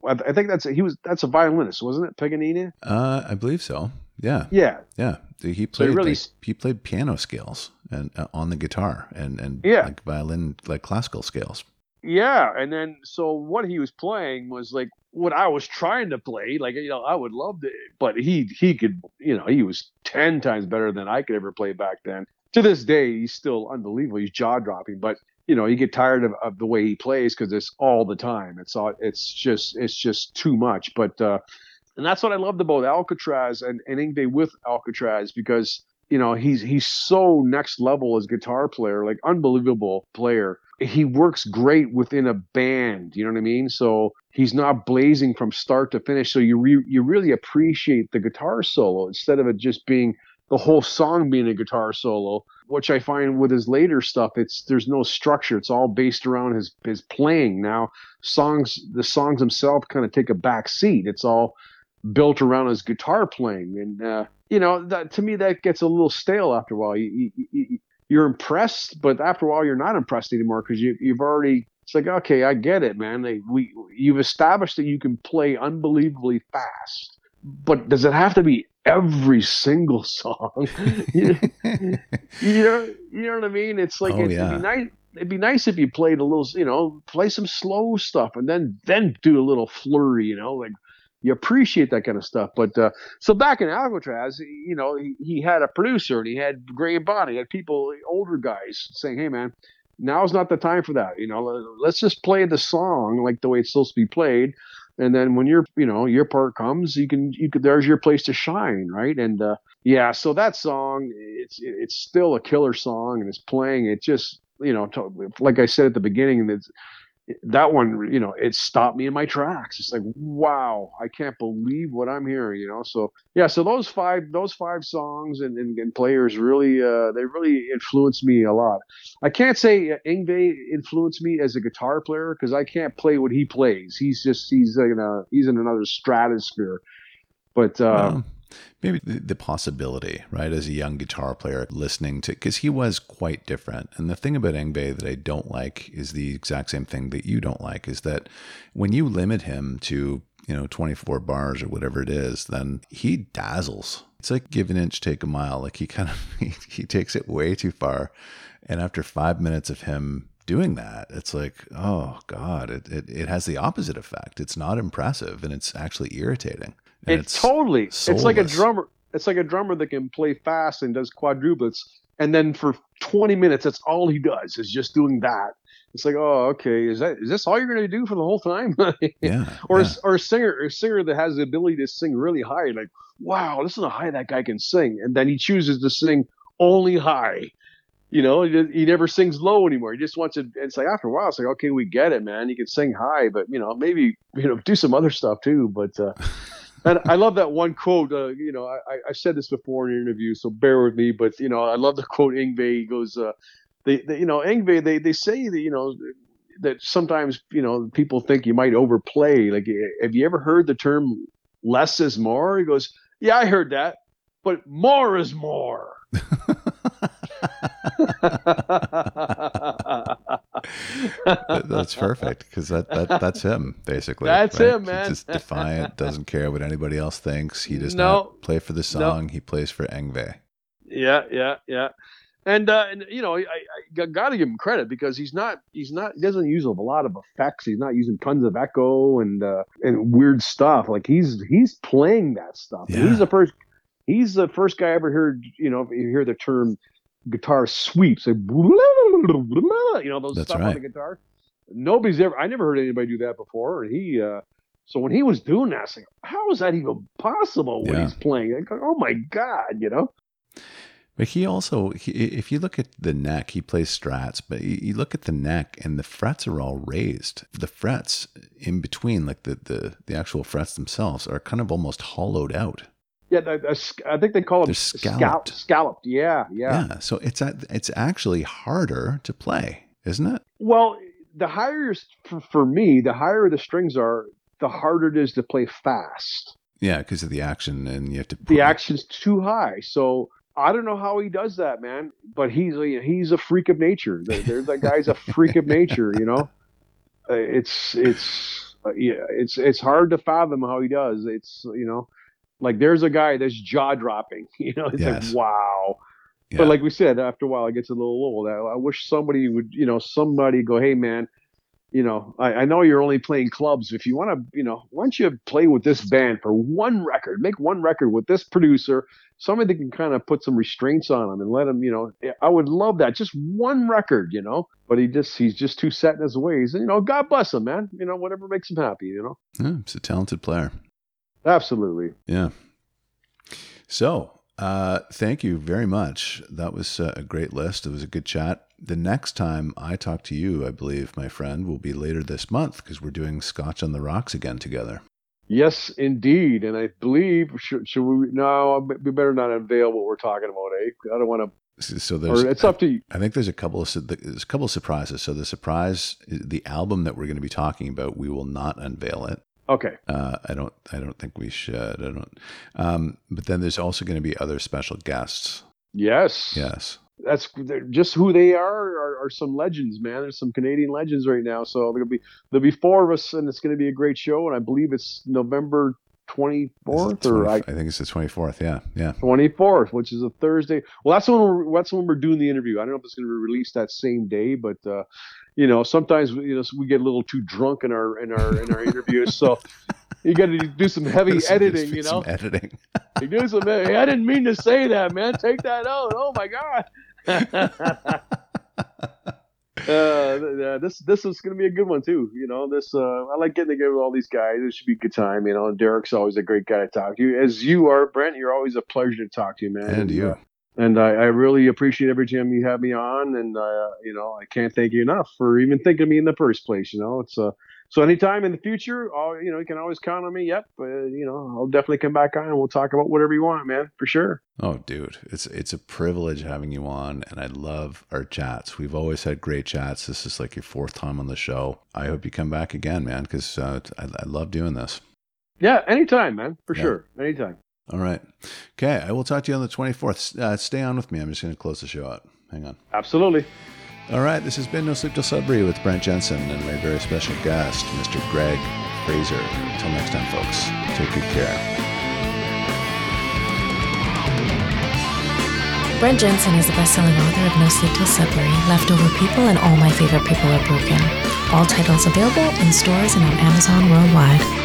I, I think that's he was that's a violinist wasn't it paganini uh, I believe so. Yeah. yeah Yeah. He So he played really like, he played piano scales and uh, on the guitar and and Yeah. like violin like classical scales. Yeah, and then so what he was playing was like what I was trying to play. Like you know, I would love to, but he he could you know he was ten times better than I could ever play back then. To this day, he's still unbelievable. He's jaw dropping, but you know you get tired of, of the way he plays because it's all the time. It's all it's just it's just too much. But uh, and that's what I loved about Alcatraz and and Yngwie with Alcatraz because you know he's he's so next level as guitar player, like unbelievable player he works great within a band. You know what I mean? So he's not blazing from start to finish. So you re- you really appreciate the guitar solo instead of it just being the whole song being a guitar solo. Which I find with his later stuff, it's there's no structure. It's all based around his his playing. Now songs, the songs themselves kind of take a back seat. It's all built around his guitar playing, and uh, you know that to me that gets a little stale after a while. You, you, you, you're impressed, but after a while you're not impressed anymore because you, you've already. It's like okay, I get it, man. Like we you've established that you can play unbelievably fast, but does it have to be every single song? you, [LAUGHS] [LAUGHS] you know, you know what I mean? It's like Oh, it, yeah. it'd be nice. It'd be nice if you played a little, you know, play some slow stuff and then then do a little flurry, you know, like you appreciate that kind of stuff. But uh, so back in Alcatraz, you know, he, he had a producer and he had Graham Bond, he had people, older guys, saying, "Hey, man, now's not the time for that. You know, let's just play the song like the way it's supposed to be played." And then when your, you know, your part comes, you can, you could, there's your place to shine, right? And uh, yeah, so that song, it's, it's still a killer song, and it's playing. It just, you know, like I said at the beginning, it's, that one, you know, it stopped me in my tracks. It's like, wow, I can't believe what I'm hearing, you know. So yeah, so those five, those five songs and, and, and players really, uh, they really influenced me a lot. I can't say Yngwie influenced me as a guitar player because I can't play what he plays. He's just, he's in a, he's in another stratosphere. But uh, Well, maybe the, the possibility, right, as a young guitar player listening to, because he was quite different. And the thing about Yngwie that I don't like is the exact same thing that you don't like is that when you limit him to, you know, 24 bars or whatever it is, then he dazzles. It's like give an inch, take a mile. Like he kind of, [LAUGHS] he, he takes it way too far. And after five minutes of him doing that, it's like, oh God, it, it, it has the opposite effect. It's not impressive and it's actually irritating. And It's, totally. It's like a drummer. It's like a drummer that can play fast and does quadruplets, and then for 20 minutes, that's all he does is just doing that. It's like, oh, okay, is that is this all you're going to do for the whole time? [LAUGHS] Yeah. or yeah. a, or a singer, a singer that has the ability to sing really high, like, wow, listen to how high that guy can sing, and then he chooses to sing only high. You know, he, he never sings low anymore. He just wants to. It's like after a while, it's like, okay, we get it, man. You can sing high, but you know, maybe you know, do some other stuff too. But uh, [LAUGHS] and I love that one quote. Uh, you know, I, I- said this before in an interview, so bear with me. But you know, I love the quote Yngwie. He goes, uh, they, they, you know, Yngwie. They, they say that you know that sometimes you know people think you might overplay. Like, have you ever heard the term "less is more"? He goes, yeah, I heard that, but more is more. [LAUGHS] [LAUGHS] [LAUGHS] that's perfect because that, that that's him basically. That's right? him, man. He's just defiant, doesn't care what anybody else thinks. He does no, not play for the song. No. He plays for Yngwie. Yeah, yeah, yeah. And, uh, and you know, I, I got to give him credit because he's not he's not he doesn't use a lot of effects. He's not using tons of echo and uh, and weird stuff. Like he's he's playing that stuff. Yeah. He's the first he's the first guy I ever heard. You know, you hear the term guitar sweeps, like, [LAUGHS] you know, those That's stuff right. on the guitar. Nobody's ever. I never heard anybody do that before. And he, uh, so when he was doing that, I was like, how is that even possible when yeah. he's playing? Like, oh my god, you know. But he also, he, if you look at the neck, he plays strats, but you, look at the neck and the frets are all raised. The frets in between, like the, the, the actual frets themselves, are kind of almost hollowed out. Yeah, I think they call them scalloped. scalloped. Yeah, yeah. Yeah. So it's it's actually harder to play, isn't it? Well, the higher for, for me, the higher the strings are, the harder it is to play fast. Yeah, because of the action, and you have to. The action's too high, so I don't know how he does that, man. But he's a, he's a freak of nature. There's that guy's a [LAUGHS] freak of nature, you know. Uh, it's it's uh, yeah, it's it's hard to fathom how he does. It's you know, like there's a guy that's jaw dropping. [LAUGHS] You know, it's yes. like wow. Yeah. But like we said, after a while, it gets a little old. I, I wish somebody would, you know, somebody go, hey man, you know, I, I know you're only playing clubs. If you want to, you know, why don't you play with this band for one record? Make one record with this producer, somebody that can kind of put some restraints on him and let him, you know. I would love that, just one record, you know. But he just he's just too set in his ways, and you know, God bless him, man. You know, whatever makes him happy, you know. Yeah, he's a talented player. Absolutely. Yeah. So, uh, thank you very much. That was uh, a great list. It was a good chat. The next time I talk to you, I believe, my friend, will be later this month because we're doing Scotch on the Rocks again together. Yes, indeed. And I believe, should, should we, no, we better not unveil what we're talking about, eh? I don't want to so there's or it's up to you. I think there's a couple of there's a couple of surprises. So the surprise, the album that we're going to be talking about, we will not unveil it. Okay. Uh, I don't. I don't think we should. I don't. Um, but then there's also going to be other special guests. Yes. Yes. That's just who they are, are. Are, some legends, man. There's some Canadian legends right now. So there'll be there'll be four of us, and it's going to be a great show. And I believe it's November 24th or I, I, think it's the 24th yeah yeah 24th which is a thursday well that's when we're that's when we're doing the interview i don't know if it's going to be released that same day but uh you know, sometimes you know we get a little too drunk in our in our in our interviews, so you got to do some heavy editing. You know, editing. [LAUGHS] you do some. Hey, I didn't mean to say that, man. Take that out. Oh my god. [LAUGHS] uh, this this is going to be a good one too. You know, this uh, I like getting together with all these guys. It should be a good time. You know, Derek's always a great guy to talk to. As you are, Brent, you're always a pleasure to talk to, man. And you. Uh, and I, I, really appreciate every time you have me on, and uh, you know I can't thank you enough for even thinking of me in the first place. You know, it's uh, so anytime in the future, I'll, you know, you can always count on me. Yep, uh, you know, I'll definitely come back on and we'll talk about whatever you want, man, for sure. Oh, dude, it's it's a privilege having you on, and I love our chats. We've always had great chats. This is like your fourth time on the show. I hope you come back again, man, because uh, I, I love doing this. Yeah, anytime, man, for yeah. sure, anytime. All right. Okay. I will talk to you on the 24th. Uh, stay on with me. I'm just going to close the show out. Hang on. Absolutely. All right. This has been No Sleep Till Sudbury with Brent Jensen and my very special guest, Mr. Greg Fraser. Until next time, folks, take good care. Brent Jensen is the best-selling author of No Sleep Till Sudbury, Leftover People, and All My Favorite People Are Broken. All titles available in stores and on Amazon worldwide.